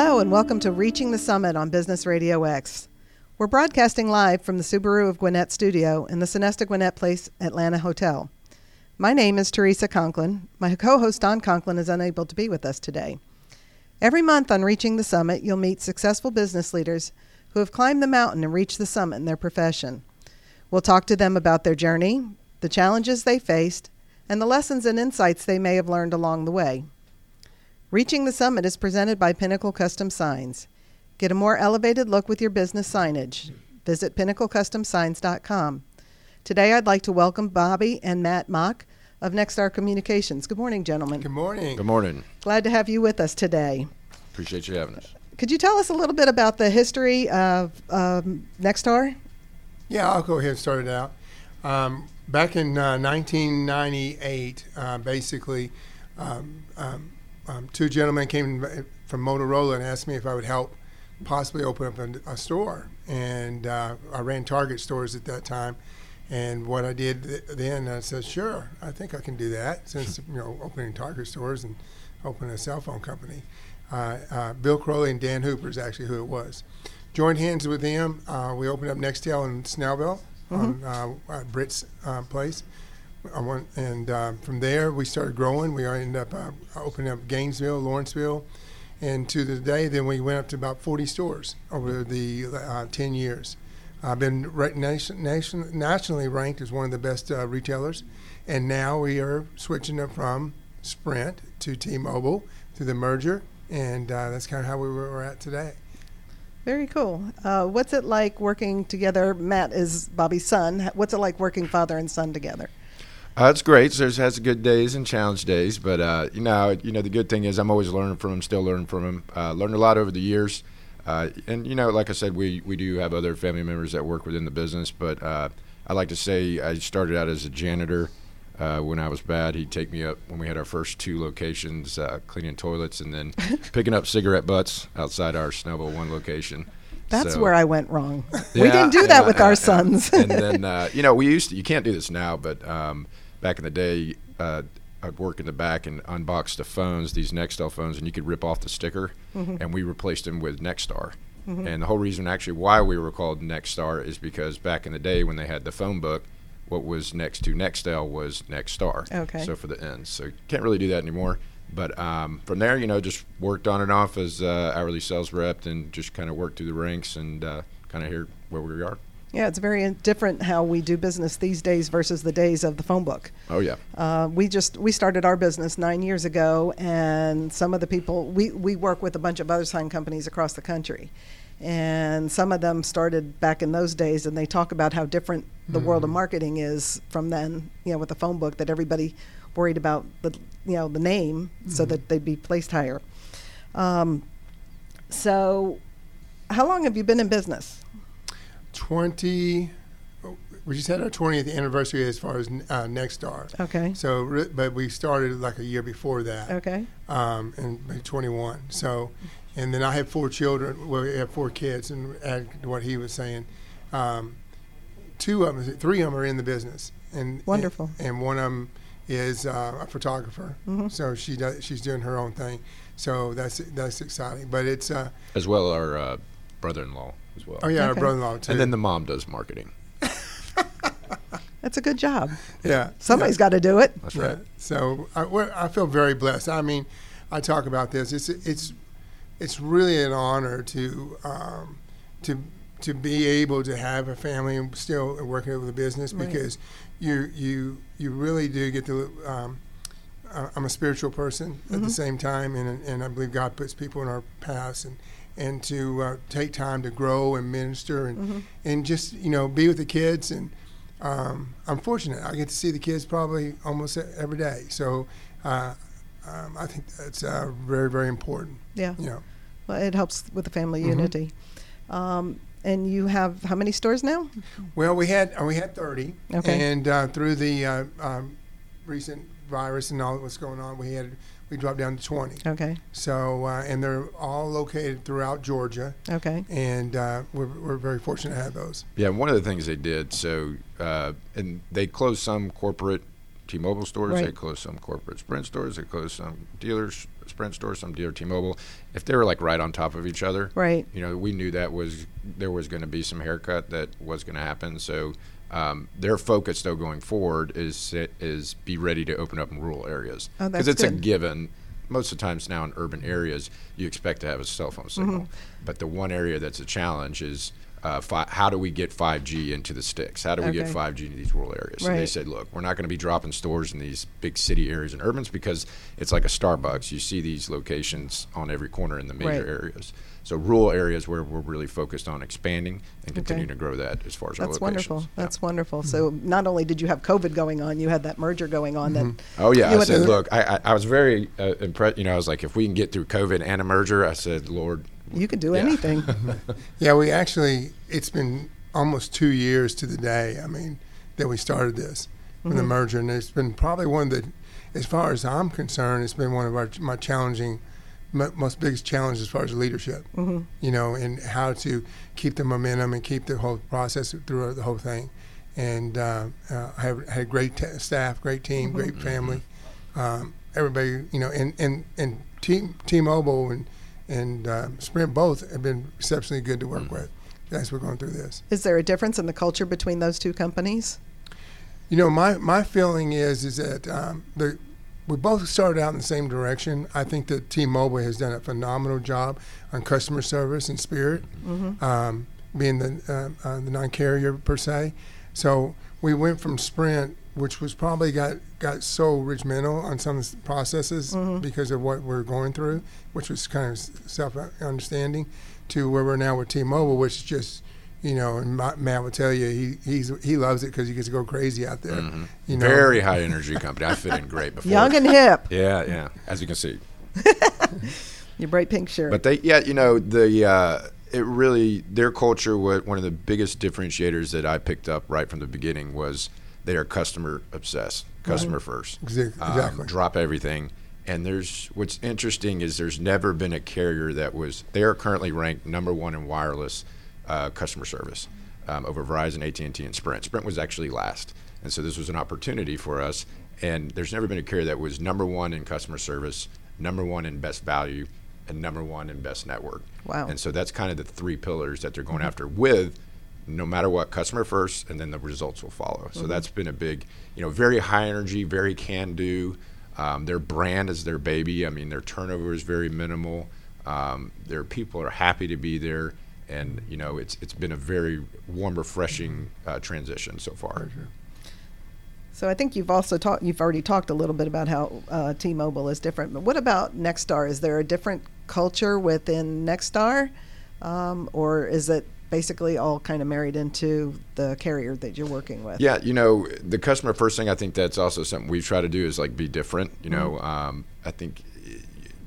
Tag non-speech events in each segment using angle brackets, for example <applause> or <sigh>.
Hello, and welcome to Reaching the Summit on Business Radio X. We're broadcasting live from the Subaru of Gwinnett studio in the Sonesta Gwinnett Place Atlanta Hotel. My name is Teresa Conklin. My co host Don Conklin is unable to be with us today. Every month on Reaching the Summit, you'll meet successful business leaders who have climbed the mountain and reached the summit in their profession. We'll talk to them about their journey, the challenges they faced, and the lessons and insights they may have learned along the way. Reaching the Summit is presented by Pinnacle Custom Signs. Get a more elevated look with your business signage. Visit pinnaclecustomsigns.com. Today, I'd like to welcome Bobby and Matt Mock of Nexstar Communications. Good morning, gentlemen. Good morning. Good morning. Glad to have you with us today. Appreciate you having us. Could you tell us a little bit about the history of um, Nexstar? Yeah, I'll go ahead and start it out. Um, back in uh, 1998, uh, basically, um, um, um, two gentlemen came from Motorola and asked me if I would help possibly open up a, a store. And uh, I ran Target stores at that time. And what I did th- then, I said, sure, I think I can do that since, you know, opening Target stores and opening a cell phone company. Uh, uh, Bill Crowley and Dan Hooper is actually who it was. Joined hands with them. Uh, we opened up Nextel in Snellville on uh, at Britt's uh, place. Went, and uh, from there we started growing. We ended up uh, opening up Gainesville, Lawrenceville, and to the day then we went up to about 40 stores over the uh, 10 years. I've been nation, nation, nationally ranked as one of the best uh, retailers, and now we are switching it from Sprint to T-Mobile through the merger, and uh, that's kind of how we were, we're at today. Very cool. Uh, what's it like working together? Matt is Bobby's son. What's it like working father and son together? Uh, it's great. So there's has good days and challenge days, but uh, you know, you know, the good thing is I'm always learning from him, still learning from him. Uh, learned a lot over the years, uh, and you know, like I said, we we do have other family members that work within the business, but uh, I like to say I started out as a janitor. Uh, when I was bad, he'd take me up when we had our first two locations, uh, cleaning toilets and then <laughs> picking up cigarette butts outside our Snowball one location. That's So- where I went wrong. we didn't do that yeah, with yeah, our yeah. sons. and then uh, you know we used to. You can't do this now, but um, back in the day, uh, I'd work in the back and unbox the phones, these Nextel phones, and you could rip off the sticker, Mm-hmm. and we replaced them with Nexstar. And the whole reason, actually, why we were called Nexstar is because back in the day when they had the phone book, what was next to Nextel was Nexstar. Okay. So for the ends, so you can't really do that anymore. But um, from there, you know, just worked on and off as uh, hourly sales rep, and just kind of worked through the ranks, and uh, kind of here where we are. Yeah, it's very different how we do business these days versus the days of the phone book. Oh yeah. Uh, we just we started our business nine years ago, and some of the people we we work with a bunch of other sign companies across the country, and some of them started back in those days, and they talk about how different the world of marketing is from then. You know, with the phone book, that everybody worried about the you know the name so that they'd be placed higher. Um, so, how long have you been in business? 20 we just had our 20th anniversary as far as uh, Nexstar. Okay. So, but we started like a year before that, Okay. um, in 21. So, and then I have four children. Well, we have four kids, and add what he was saying, um, two of them, three of them are in the business, and Wonderful. And, and one of them is uh, a photographer. Mm-hmm. So she does, she's doing her own thing. So that's that's exciting. But it's uh, As well, our uh, brother-in-law as well. oh yeah, our Okay. brother-in-law too. And then the mom does marketing. <laughs> That's a good job. yeah, Somebody's got to do it. That's Yeah. right. So I, I feel very blessed. I mean, I talk about this. It's it's it's really an honor to um, to to be able to have a family and still working with a business Right. because you you you really do get to. Um, I- I'm a spiritual person at the same time, and and I believe God puts people in our paths and. And to uh, take time to grow and minister and and just you know be with the kids and um, I'm fortunate. I get to see the kids probably almost every day. So uh, um, I think that's uh, very, very important. Yeah. You know, Well, it helps with the family Mhm. unity. Um, and you have how many stores now? well, we had uh, we had 30, Okay. and uh, through the uh, um, recent virus and all that was going on, we had we dropped down to 20. Okay. So uh, and they're all located throughout Georgia, Okay. and uh, we're, we're very fortunate to have those. Yeah, one of the things they did, so uh, and they closed some corporate T-Mobile stores, they closed some corporate Sprint stores, they closed some dealers Sprint stores, some dealer T-Mobile. If they were like right on top of each other, Right. You know, we knew that was there was going to be some haircut that was going to happen. So um, their focus, though, going forward is is be ready to open up in rural areas Oh, that's it's a given. Most of the times now in urban areas, you expect to have a cell phone signal, Mm-hmm. but the one area that's a challenge is. Uh, fi- how do we get 5G into the sticks? How do we get 5G into these rural areas? So they Right. said, look, we're not going to be dropping stores in these big city areas and urbans because it's like a Starbucks. You see these locations on every corner in the major Right. areas. So rural areas where we're really focused on expanding and continuing to grow that as far as That's our That's locations. wonderful. Yeah. That's wonderful. So not only did you have COVID going on, you had that merger going on. That Oh yeah, I said, look, I, I, I was very uh, impressed. You know, I was like, if we can get through COVID and a merger, I said, Lord, you could do Yeah. anything. <laughs> Yeah, we actually, it's been almost two years to the day, I mean, that we started this, from the merger. And it's been probably one of the, as far as I'm concerned, it's been one of our, my challenging, mo- most biggest challenge as far as leadership, Mhm. you know, and how to keep the momentum and keep the whole process through the whole thing. And uh, uh, I have had great t- staff, great team, great family. Um, everybody, you know, and, and, and T- T-Mobile and, and uh, Sprint both have been exceptionally good to work with as we're going through this. Is there a difference in the culture between those two companies? You know, my, my feeling is is that um, the we both started out in the same direction. I think that T-Mobile has done a phenomenal job on customer service and spirit, um, being the uh, uh, the non-carrier per se. So we went from Sprint, which was probably got got so regimental on some of the processes because of what we're going through, which was kind of self-understanding, to where we're now with T-Mobile, which is just you know, and Matt will tell you he he's he loves it because he gets to go crazy out there. You know, very high energy company. I fit in great before. Young and hip. <laughs> yeah, yeah. As you can see, <laughs> Your bright pink shirt. But they, yeah, you know, the uh, it really their culture. What one of the biggest differentiators that I picked up right from the beginning was they are customer obsessed, customer first. Exa- Um, exactly. drop everything. And there's what's interesting is there's never been a carrier that was. They are currently ranked number one in wireless uh, customer service um, over Verizon, AT and T, and Sprint. Sprint was actually last, and so this was an opportunity for us. And there's never been a carrier that was number one in customer service, number one in best value, and number one in best network. Wow. And so that's kind of the three pillars that they're going after with no matter what, customer first, and then the results will follow. So that's been a big, you know, very high energy, very can do. Um, their brand is their baby. I mean, their turnover is very minimal. Um, their people are happy to be there, and you know, it's it's been a very warm, refreshing uh, transition so far. So I think you've also talked. You've already talked a little bit about how uh, T-Mobile is different. But what about Nexstar? Is there a different culture within Nexstar, um, or is it basically all kind of married into the carrier that you're working with? Yeah, you know, the customer first thing. I think that's also something we try to do is like be different. You know, um, I think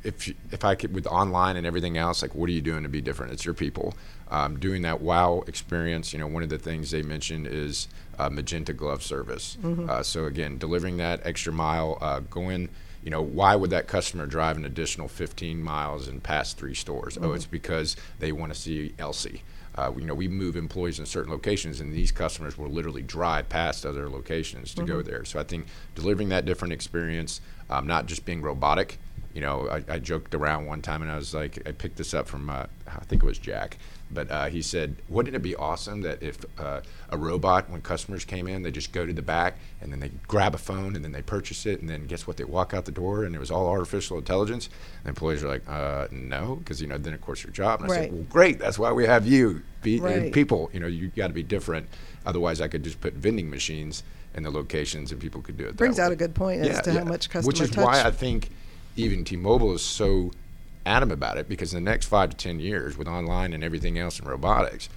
if if I could with online and everything else, like what are you doing to be different? It's your people. Um, doing that wow experience. You know, one of the things they mentioned is uh, magenta glove service. Uh, so again, delivering that extra mile, uh, going. You know, why would that customer drive an additional 15 miles and pass three stores? Oh, it's because they want to see Elsie. Uh, you know, we move employees in certain locations, and these customers will literally drive past other locations to go there. So I think delivering that different experience, um, not just being robotic. You know, I, I joked around one time, and I was like, I picked this up from, uh, I think it was Jack, but uh, he said, wouldn't it be awesome that if uh, a robot, when customers came in, they just go to the back and then they grab a phone and then they purchase it, and then guess what? They walk out the door, and it was all artificial intelligence. And employees are like, uh, no, because you know, then of course your job. And I said, well, great, that's why we have you. Be, and Right. people, you know, you got to be different. Otherwise, I could just put vending machines in the locations, and people could do it. that Brings out a good point as to how much customer Which is touch. why I think even T-Mobile is so adamant about it because in the next five to ten years, with online and everything else and robotics,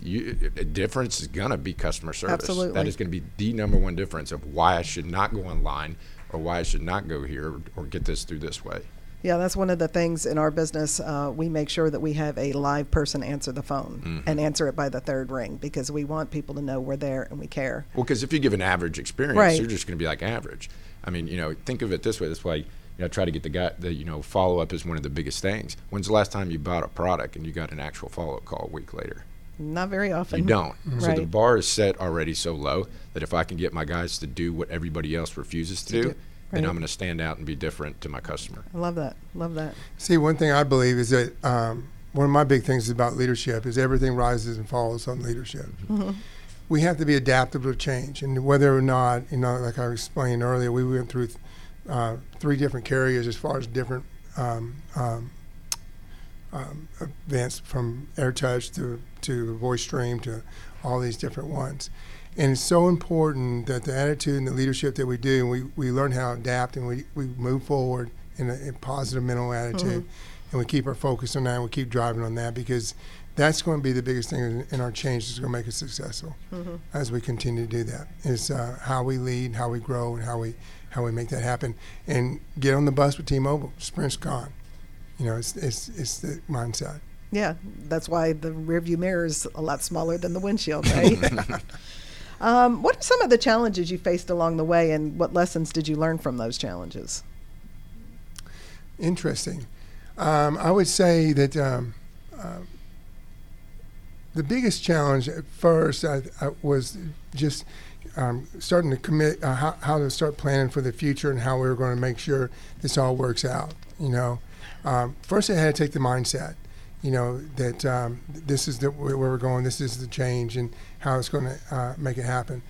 you, a difference is gonna be customer service. Absolutely. That is going to be the number one difference of why I should not go online or why I should not go here or get this through this way. Yeah, that's one of the things in our business. Uh, we make sure that we have a live person answer the phone Mm-hmm. and answer it by the third ring because we want people to know we're there and we care. Well, because if you give an average experience, Right. you're just going to be like average. I mean, you know, think of it this way. That's why you know, I try to get the guy. The you know, follow up is one of the biggest things. When's the last time you bought a product and you got an actual follow up call a week later? Not very often. You don't. So the bar is set already so low that if I can get my guys to do what everybody else refuses to, To do, do. then Right. I'm going to stand out and be different to my customer. I love that. Love that. See, one thing I believe is that um, one of my big things about leadership is everything rises and falls on leadership. Mhm. We have to be adaptable to change, and whether or not, you know, like I explained earlier, we went through uh, three different carriers as far as different um, um, um, events, from AirTouch to to VoiceStream to all these different ones. And it's so important that the attitude and the leadership that we do, we, we learn how to adapt and we, we move forward in a, in positive mental attitude. And we keep our focus on that and we keep driving on that because that's going to be the biggest thing in, in our change that's going to make us successful Mhm. as we continue to do that. Is uh, how we lead, how we grow, and how we how we make that happen. And get on the bus with T-Mobile. Sprint's gone. You know, it's it's it's the mindset. Yeah, that's why the rearview mirror is a lot smaller than the windshield, right? <laughs> um, what are some of the challenges you faced along the way, and what lessons did you learn from those challenges? Interesting. Um, I would say that um, uh, the biggest challenge at first I, I was just um, starting to commit uh, how, how to start planning for the future and how we were going to make sure this all works out. You know, um, first I had to take the mindset. You know that um, this is the, where we're going. This is the change and how it's going to uh, make it happen.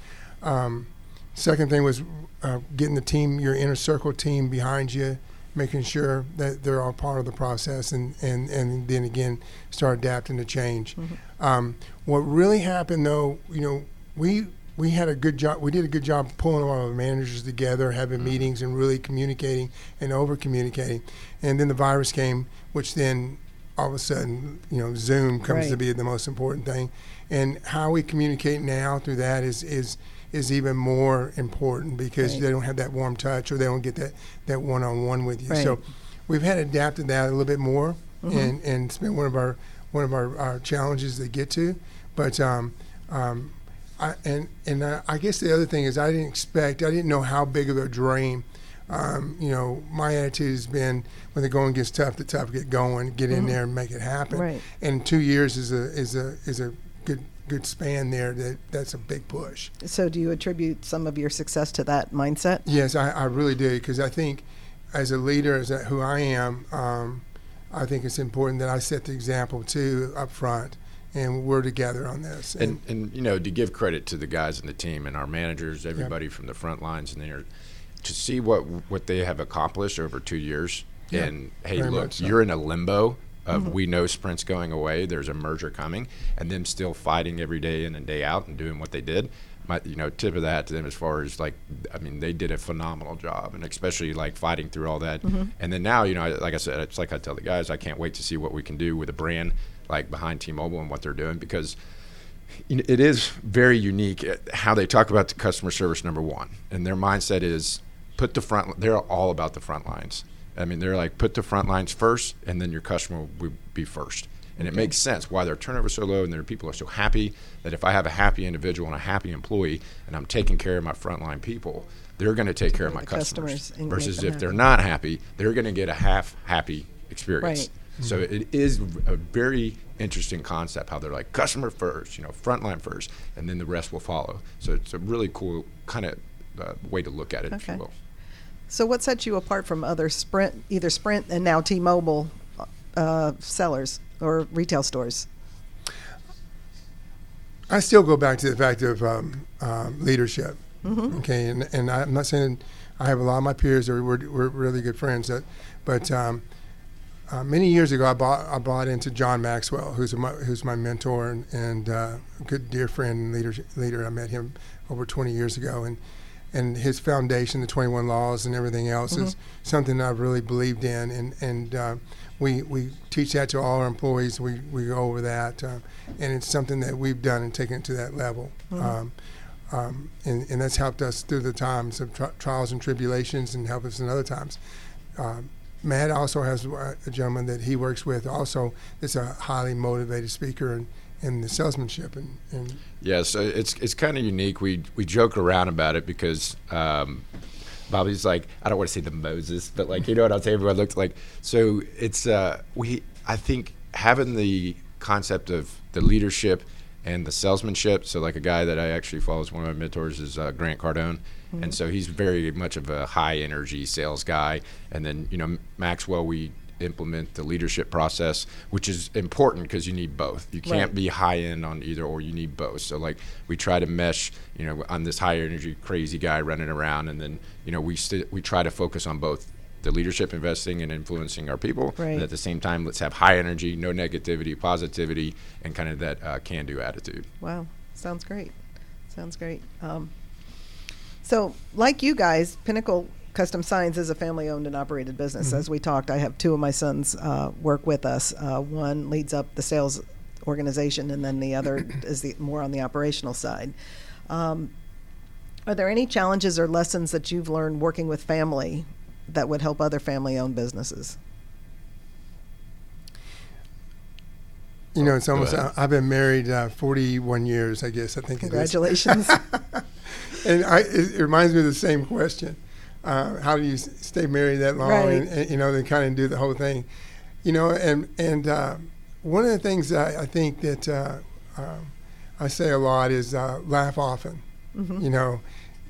Um, second thing was uh, getting the team, your inner circle team behind you, making sure that they're all part of the process, and, and, and then again start adapting to change. Um, what really happened, though, you know, we we had a good job. We did a good job pulling all of the managers together, having meetings, and really communicating and over communicating. And then the virus came, which then all of a sudden, you know, Zoom comes to be the most important thing. And how we communicate now through that is is is even more important because Right. they don't have that warm touch or they don't get that that one on one with you. So we've had adapted that a little bit more, Mhm. and and it's been one of our one of our, our challenges to get to. But um, um, I, and and uh, I guess the other thing is I didn't expect I didn't know how big of a drain. Um, you know, my attitude has been when the going gets tough, the tough get going, get in Mhm. there and make it happen. Right. And two years is a is a is a good good span there. That that's a big push. So, do you attribute some of your success to that mindset? Yes, I, I really do because I think as a leader, as a, who I am, um, I think it's important that I set the example too up front, and we're together on this. And, and you know, to give credit to the guys in the team and our managers, everybody from the front lines and there, to see what what they have accomplished over two years. Yeah, and hey, look, so. you're in a limbo of mm-hmm. we know Sprint's going away. There's a merger coming, and them still fighting every day in and day out and doing what they did. My, you know, tip of that to them as far as like, I mean, they did a phenomenal job, and especially like fighting through all that. Mm-hmm. And then now, you know, like I said, it's like I tell the guys, I can't wait to see what we can do with a brand like behind T-Mobile and what they're doing because it is very unique eh, how they talk about the customer service number one and their mindset is put the front they're all about the front lines. I mean they're like put the front lines first and then your customer will be first and it makes sense why their turnover so low and their people are so happy that if i have a happy individual and a happy employee and i'm taking care of my frontline people they're going to take care of my customers, customers versus if happy. they're not happy they're going to get a half happy experience Right. so it is a very interesting concept how they're like customer first, you know, frontline first, and then the rest will follow. So it's a really cool kind of uh, way to look at it, if Okay. you will. So, what sets you apart from other Sprint, either Sprint and now T-Mobile uh, sellers or retail stores? I still go back to the fact of um, um, leadership. Mm-hmm. Okay, and, and I'm not saying I have a lot of my peers that we're, we're really good friends, that, but um, uh, many years ago I bought I bought into John Maxwell, who's my, who's my mentor and, and uh, good dear friend and leader. Leader, I met him over 20 years ago, and and his foundation, the 21 Laws, and everything else is something I've really believed in, and and uh, we we teach that to all our employees. We we go over that, uh, and it's something that we've done and taken it to that level. Um, um, and, and that's helped us through the times of tri- trials and tribulations and helped us in other times. Um, Matt also has a a gentleman that he works with also that's a highly motivated speaker and in the salesmanship and, and Yeah, so it's it's kind of unique. We we joke around about it because um, Bobby's like I don't want to say the Moses, but like you know what I'm saying. Everyone looked like so. It's uh, we I think having the concept of the leadership and the salesmanship. So, like a guy that I actually follow as one of my mentors is uh, Grant Cardone, mm-hmm. and so he's very much of a high energy sales guy. And then you know Maxwell, we implement the leadership process, which is important because you need both. You can't right. be high end on either, or you need both. So like we try to mesh, you know, on this high energy crazy guy running around, and then you know we st- we try to focus on both the leadership investing and influencing our people right. and at the same time let's have high energy no negativity positivity and kind of that uh, can do attitude wow sounds great sounds great um, so like you guys pinnacle Custom Signs is a family owned and operated business. Mm-hmm. As we talked, I have two of my sons uh, work with us. Uh, one leads up the sales organization, and then the other <coughs> is the, more on the operational side. Um, are there any challenges or lessons that you've learned working with family that would help other family owned businesses? You know, it's almost. Uh, I've been married uh, 41 years, I guess. I think. Congratulations. <laughs> and I, it, reminds me of the same question uh, how do you stay married that long right. and, and, you know they kind of do the whole thing you know and and uh, one of the things I, I think that uh, um, I say a lot is uh, laugh often mm-hmm. you know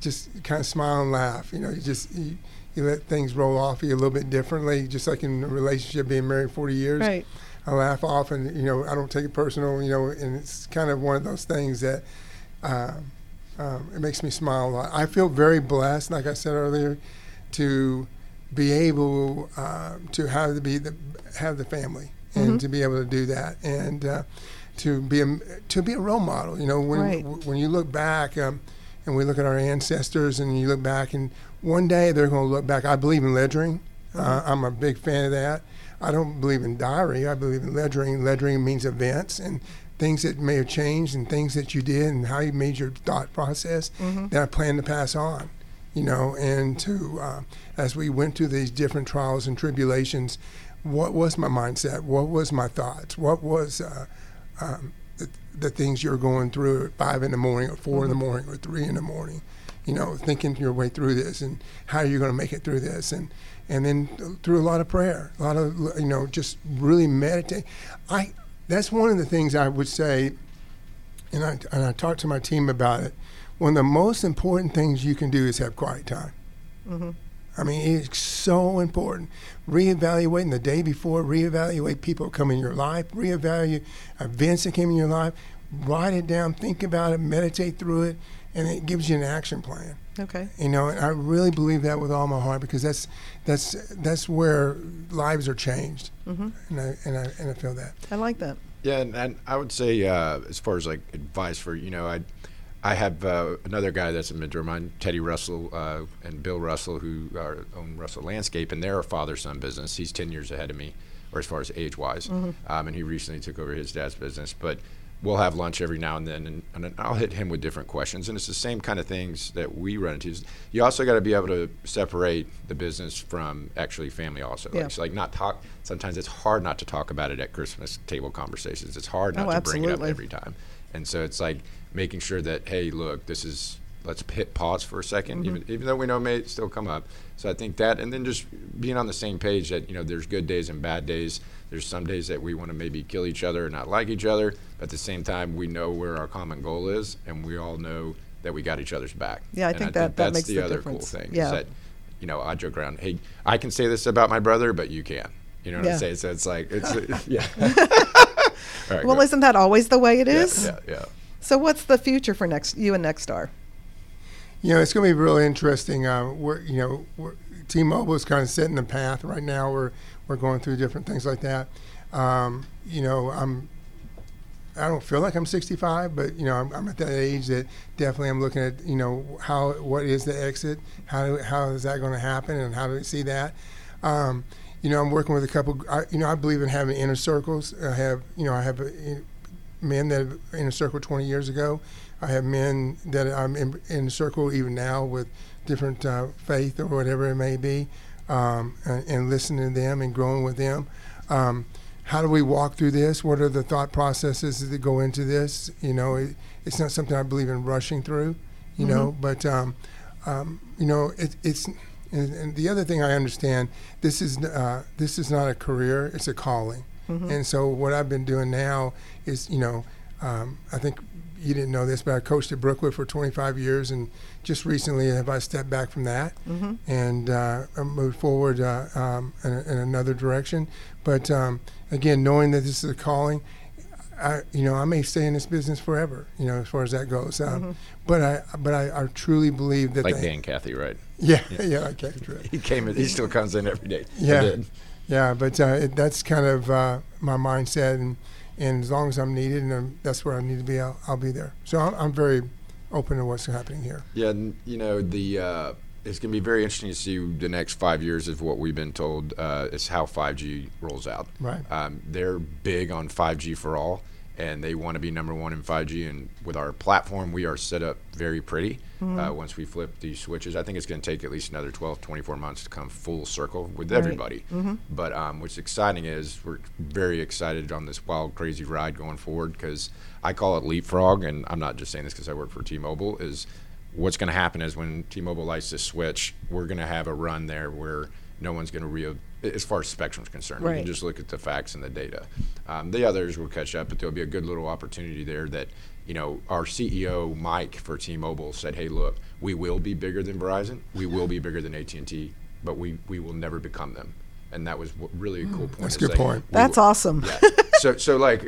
just kind of smile and laugh you know you just you, you let things roll off you a little bit differently just like in a relationship being married 40 years right. I laugh often you know I don't take it personal you know and it's kind of one of those things that um, um, it makes me smile a lot. I feel very blessed, like I said earlier, to be able uh, to have the, be the have the family and mm-hmm. to be able to do that and uh, to be a, to be a role model. You know, when right. when you look back um, and we look at our ancestors and you look back and one day they're going to look back. I believe in ledgering. Uh, mm-hmm. Uh, I'm a big fan of that. I don't believe in diary. I believe in ledgering. Ledgering means events and things that may have changed and things that you did and how you made your thought process mm-hmm. that I plan to pass on. You know, and to uh, as we went through these different trials and tribulations, what was my mindset? What was my thoughts? What was uh, um, the, the, things you're going through at five in the morning, or 4 mm-hmm. in the mm-hmm. morning, or three in the morning? You know, thinking your way through this and how you're going to make it through this, and and then through a lot of prayer, a lot of you know, just really meditate. I that's one of the things I would say, and I, and I talked to my team about it. One of the most important things you can do is have quiet time. Mm-hmm. I mean, it's so important. Reevaluating the day before, reevaluate people come in your life, reevaluate events that came in your life, write it down, think about it, meditate through it, and it gives you an action plan. Okay. You know, and I really believe that with all my heart because that's that's that's where lives are changed, mm-hmm. and I and I and I feel that. I like that. Yeah, and, and I would say uh, as far as like advice for you know I. I have uh, another guy that's a mentor of mine, Teddy Russell uh, and Bill Russell, who are, own Russell Landscape, and they're a father-son business. He's ten years ahead of me, or as far as age-wise, mm-hmm. um, and he recently took over his dad's business. But we'll have lunch every now and then, and, and, I'll hit him with different questions. And it's the same kind of things that we run into. You also got to be able to separate the business from actually family. Also, yeah. like, like not talk. Sometimes it's hard not to talk about it at Christmas table conversations. It's hard not oh, to absolutely. bring it up every time. And so it's like making sure that hey, look, this is let's hit pause for a 2nd mm-hmm. even, even though we know it may still come up. So I think that, and then just being on the same page that you know there's good days and bad days. There's some days that we want to maybe kill each other and not like each other, but at the same time we know where our common goal is, and we all know that we got each other's back. Yeah, I think I that think that makes the, the other difference. cool thing. Yeah. Is that, you know, I joke around. Hey, I can say this about my brother, but you can't. You know what yeah. I'm saying? So it's like it's <laughs> <laughs> yeah. right, well, isn't that always the way it is? Yeah, yeah. yeah. So what's the future for next you and Nexstar? You know, it's going to be really interesting. Uh, we're, you know, we're, T-Mobile is kind of setting the path right now. We're we're going through different things like that. Um, you know, I'm. I don't feel like I'm 65, but you know, I'm, I'm, at that age that definitely I'm looking at, you know, how what is the exit? How how is that going to happen, and how do we see that? Um, you know, I'm working with a couple. I, you know, I believe in having inner circles. I have, you know, I have men that have a circle 20 years ago. I have men that I'm in, in a circle even now with different uh, faith or whatever it may be, um, and, and, listening to them and growing with them. Um, how do we walk through this? What are the thought processes that go into this? You know, it, it's not something I believe in rushing through. You mm-hmm. know, but um, um, you know, it, it's. And, and, the other thing I understand, this is uh, this is not a career; it's a calling. Mm-hmm. And so what I've been doing now is, you know, um, I think you didn't know this, but I coached at Brookwood for 25 years, and just recently have I stepped back from that Mm-hmm. and uh, moved forward uh, um, in, in another direction. But um, again, knowing that this is a calling, I, you know, I may stay in this business forever. You know, as far as that goes. Um, Mm-hmm. But I, but I, I truly believe that Like the- Dan Cathy, right? Yeah, yeah, <laughs> I can't do. <laughs> He came. in He still comes in every day. Yeah. Yeah, but uh, it, that's kind of uh, my mindset, and, and as long as I'm needed and I'm, that's where I need to be, I'll, I'll be there. So I'm, I'm very open to what's happening here. Yeah, you know the uh, it's going to be very interesting to see the next five years of what we've been told uh, is how 5G rolls out. Right. Um, they're big on 5G for all, and they want to be number one in 5G. And with our platform, we are set up very pretty. Uh, once we flip these switches, I think it's going to take at least another 12, 24 months to come full circle with Right. everybody. But um, what's exciting is we're very excited on this wild, crazy ride going forward because I call it leapfrog, and I'm not just saying this because I work for T-Mobile. Is what's going to happen is when T-Mobile lights this switch, we're going to have a run there where no one's going to real as far as spectrum's concerned. We can just look at the facts and the data. Um, the others will catch up, but there'll be a good little opportunity there that you know our CEO Mike for T-Mobile said, "Hey, look, we will be bigger than Verizon. We will be bigger than AT&T, but we we will never become them." And that was really a cool point. Mm, That's a good like, point. That's will- awesome. yeah. So, so like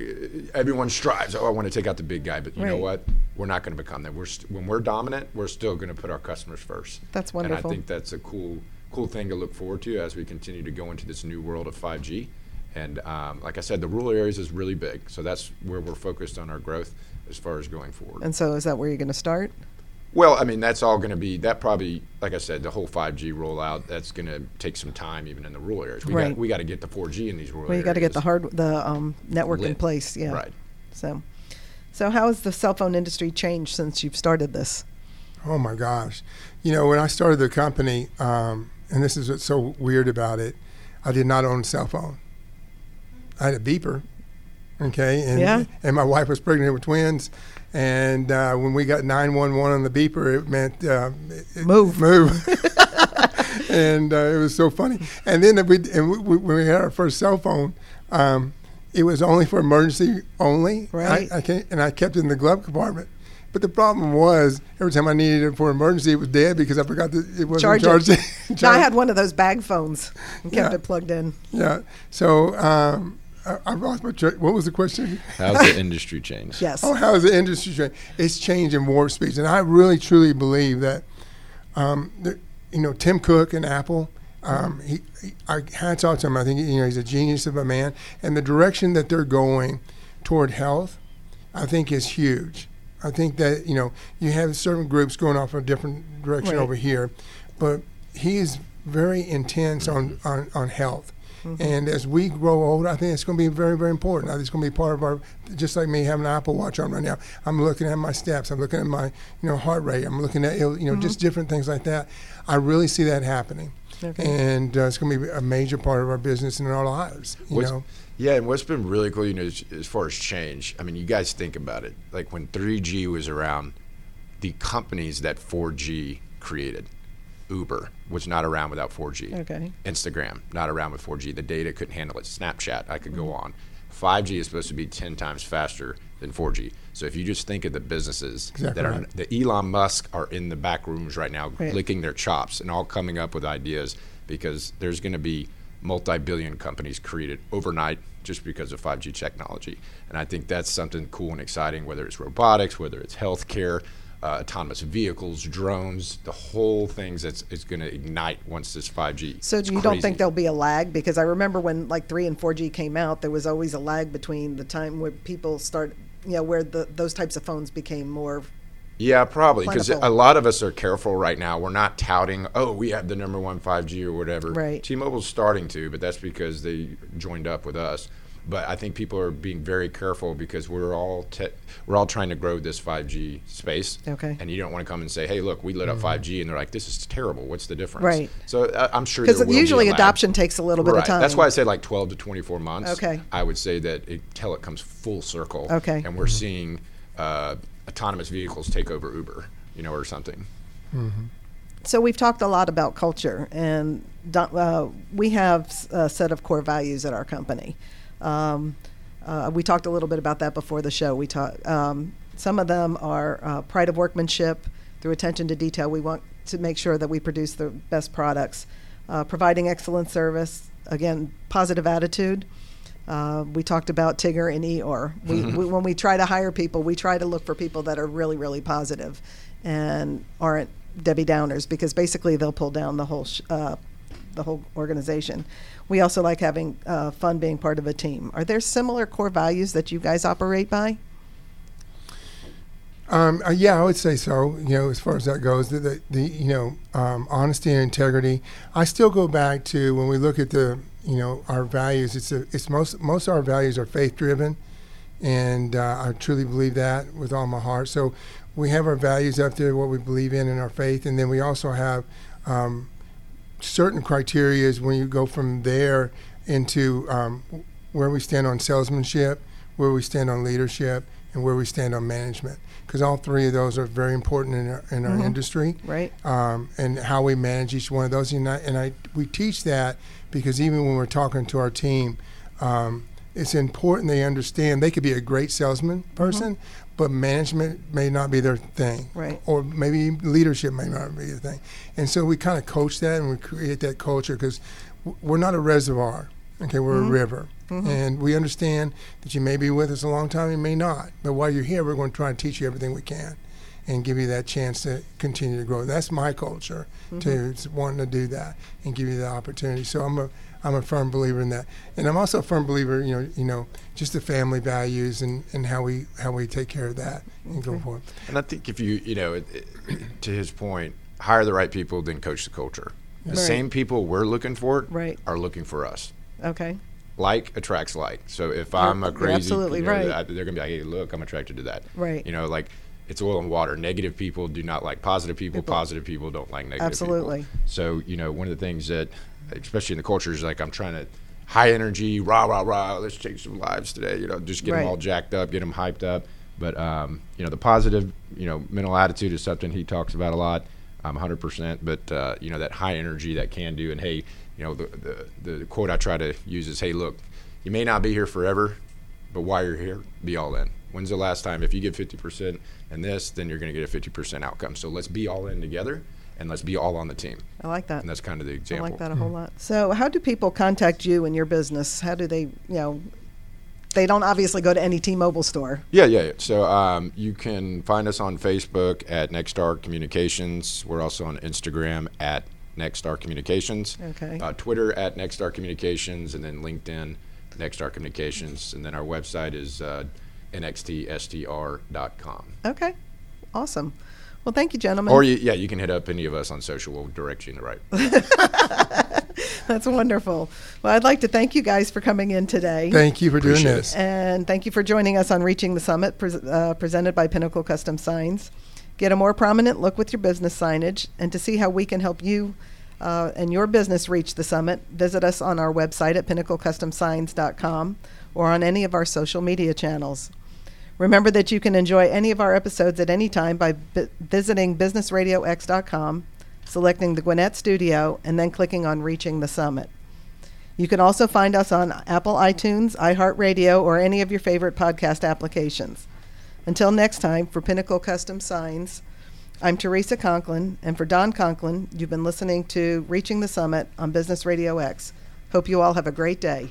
everyone strives. Oh, I want to take out the big guy, but you know what? We're not going to become that. We're st- when we're dominant, we're still going to put our customers first. That's wonderful. And. I think that's a cool, cool thing to look forward to as we continue to go into this new world of 5G. And um, like I said, the rural areas is really big, so that's where we're focused on our growth as far as going forward. And so, is that where you're going to start? Well, I mean, that's all going to be that probably, like I said, the whole 5G rollout. That's going to take some time, even in the rural areas. We Right. got we got to get the 4G in these rural Well, you areas. got to get the hard the um, network in place. Yeah. Right. So, so how has the cell phone industry changed since you've started this? Oh my gosh. You know, when I started the company, um, and this is what's so weird about it, I did not own a cell phone. I had a beeper, okay, and Yeah. and my wife was pregnant with twins, and uh, when we got nine one one on the beeper, it meant uh, it- Move. move. <laughs> <laughs> and uh, it was so funny. And then we and we, we, when we had our first cell phone, um, it was only for emergency only. Right. I, I can't, and I kept it in the glove compartment. But the problem was every time I needed it for emergency, it was dead because I forgot that it wasn't Charge it. <laughs> <laughs> charged. No, I had one of those bag phones and kept Yeah. it plugged in. yeah. So um, I, I lost my track. What was the question? How's the <laughs> industry changed? Yes. Oh, how is the industry changed? It's changed in warp speeds, and I really truly believe that, um, that you know, Tim Cook and Apple. Um, he, he, I hats off to him. I think you know he's a genius of a man, and the direction that they're going toward health, I think, is huge. I think that you know you have certain groups going off in a different direction Right. over here, but he is very intense on on, on health. And as we grow old, I think it's going to be very, very important. I think it's going to be part of our, just like me having an Apple Watch on right now. I'm looking at my steps. I'm looking at my, you know, heart rate. I'm looking at, you know, just different things like that. I really see that happening, Okay. and uh, it's going to be a major part of our business and our lives. You What's- know, Yeah, and what's been really cool, you know, as, as far as change, I mean, you guys think about it. Like when 3G was around, the companies that 4G created, Uber was not around without 4G. Okay. Instagram, not around with 4G. The data couldn't handle it. Snapchat, I could go Mm-hmm. on. 5G is supposed to be 10 times faster than 4G. So if you just think of the businesses Exactly that are, right. the Elon Musk are in the back rooms right now, Right. licking their chops and all coming up with ideas because there's going to be multi-billion companies created overnight just because of 5G technology. And I think that's something cool and exciting, whether it's robotics, whether it's healthcare, uh, autonomous vehicles, drones, the whole thing's that's it's going to ignite once this 5G. So you don't think there'll be a lag? Because I remember when like three and four G came out, there was always a lag between the time where people start, you know, where the those types of phones became more. Yeah, probably because a lot of us are careful right now. We're not touting, oh, we have the number one 5G or whatever. Right. T-Mobile's starting to, but that's because they joined up with us. But I think people are being very careful because we're all te- we're all trying to grow this 5G space. Okay. And you don't want to come and say, hey, look, we lit up 5G, and they're like, this is terrible. What's the difference? Right. So uh, I'm sure Because be usually lag. adoption takes a little bit right. of time. That's why I say like 12 to 24 months. Okay. I would say that until it comes full circle. Okay. And we're seeing uh, autonomous vehicles take over Uber, you know, or something. So we've talked a lot about culture, and uh, we have a set of core values at our company. Um, uh, we talked a little bit about that before the show. We talked. Um, some of them are uh, pride of workmanship through attention to detail. We want to make sure that we produce the best products, uh, providing excellent service. Again, positive attitude. Uh, we talked about Tigger and Eeyore. We, we, when we try to hire people, we try to look for people that are really, really positive and aren't Debbie Downers because basically they'll pull down the whole sh- uh, the whole organization. We also like having uh, fun being part of a team. Are there similar core values that you guys operate by? Um, uh, yeah, I would say so. You know, as far as that goes, the, the, the you know um, honesty and integrity. I still go back to when we look at the you know our values. It's a, it's most most of our values are faith driven, and uh, I truly believe that with all my heart. So we have our values up there, what we believe in, and our faith, and then we also have um, certain criteria when you go from there into um, where we stand on salesmanship, where we stand on leadership, and where we stand on management because all three of those are very important in our, in our Mhm. industry Right. um, and how we manage each one of those. And I, and I we teach that because even when we're talking to our team, um, it's important they understand they could be a great salesman mm-hmm. person, but management may not be their thing, Right. Or maybe leadership may not be the thing. And so we kind of coach that and we create that culture because we're not a reservoir. Okay, we're a mm-hmm. river, mm-hmm. and we understand that you may be with us a long time, you may not. But while you're here, we're going to try and teach you everything we can, and give you that chance to continue to grow. That's my culture, to mm-hmm. to wanting to do that and give you the opportunity. So I'm a I'm a firm believer in that, and I'm also a firm believer, you know, you know, just the family values and, and how we how we take care of that and go mm-hmm. forward. And I think if you, you know, it, it, <clears throat> to his point, hire the right people, then coach the culture. The Right. same people we're looking for Right. are looking for us. Okay. Like attracts like. So if I'm a you're crazy, absolutely you know, right. I- they're gonna be like, hey, look, I'm attracted to that. Right. You know, like it's oil and water. Negative people do not like positive people. People- Positive people don't like negative Absolutely. people. Absolutely. So you know, one of the things that, especially in the culture, is like I'm trying to high energy, rah rah rah. Let's change some lives today. You know, just get Right. them all jacked up, get them hyped up. But um, you know, the positive, you know, mental attitude is something he talks about a lot. Um, 100%. But uh, you know, that high energy, that can do, and hey, you know, the, the the quote I try to use is, hey, look, you may not be here forever, but while you're here, be all in. When's the last time? If you give 50% in this, then you're going to get a 50% outcome. So let's be all in together, and let's be all on the team. I like that. And that's kind of the example. I like that a whole lot. So, how do people contact you and your business? How do they, you know, they don't obviously go to any T-Mobile store. Yeah, yeah. yeah. So um, you can find us on Facebook at Nextstar Communications. We're also on Instagram at Nextstar Communications. Okay. Uh, Twitter at Nextstar Communications, and then LinkedIn Nextstar Communications, and then our website is uh, nxtstr.com. Okay. Awesome. Well, thank you, gentlemen. Or you, yeah, you can hit up any of us on social. We'll direct you in the right. <laughs> That's wonderful. Well, I'd like to thank you guys for coming in today. Thank you for doing Appreciate it. this. And thank you for joining us on Reaching the Summit, pres uh, presented by Pinnacle Custom Signs. Get a more prominent look with your business signage, and to see how we can help you uh, and your business reach the summit, visit us on our website at pinnaclecustomsigns.com or on any of our social media channels. Remember that you can enjoy any of our episodes at any time by vi- visiting businessradiox.com, selecting the Gwinnett Studio, and then clicking on Reaching the Summit. You can also find us on Apple iTunes, iHeartRadio, or any of your favorite podcast applications. Until next time, for Pinnacle Custom Signs, I'm Teresa Conklin, and for Don Conklin, you've been listening to Reaching the Summit on Business Radio X. Hope you all have a great day.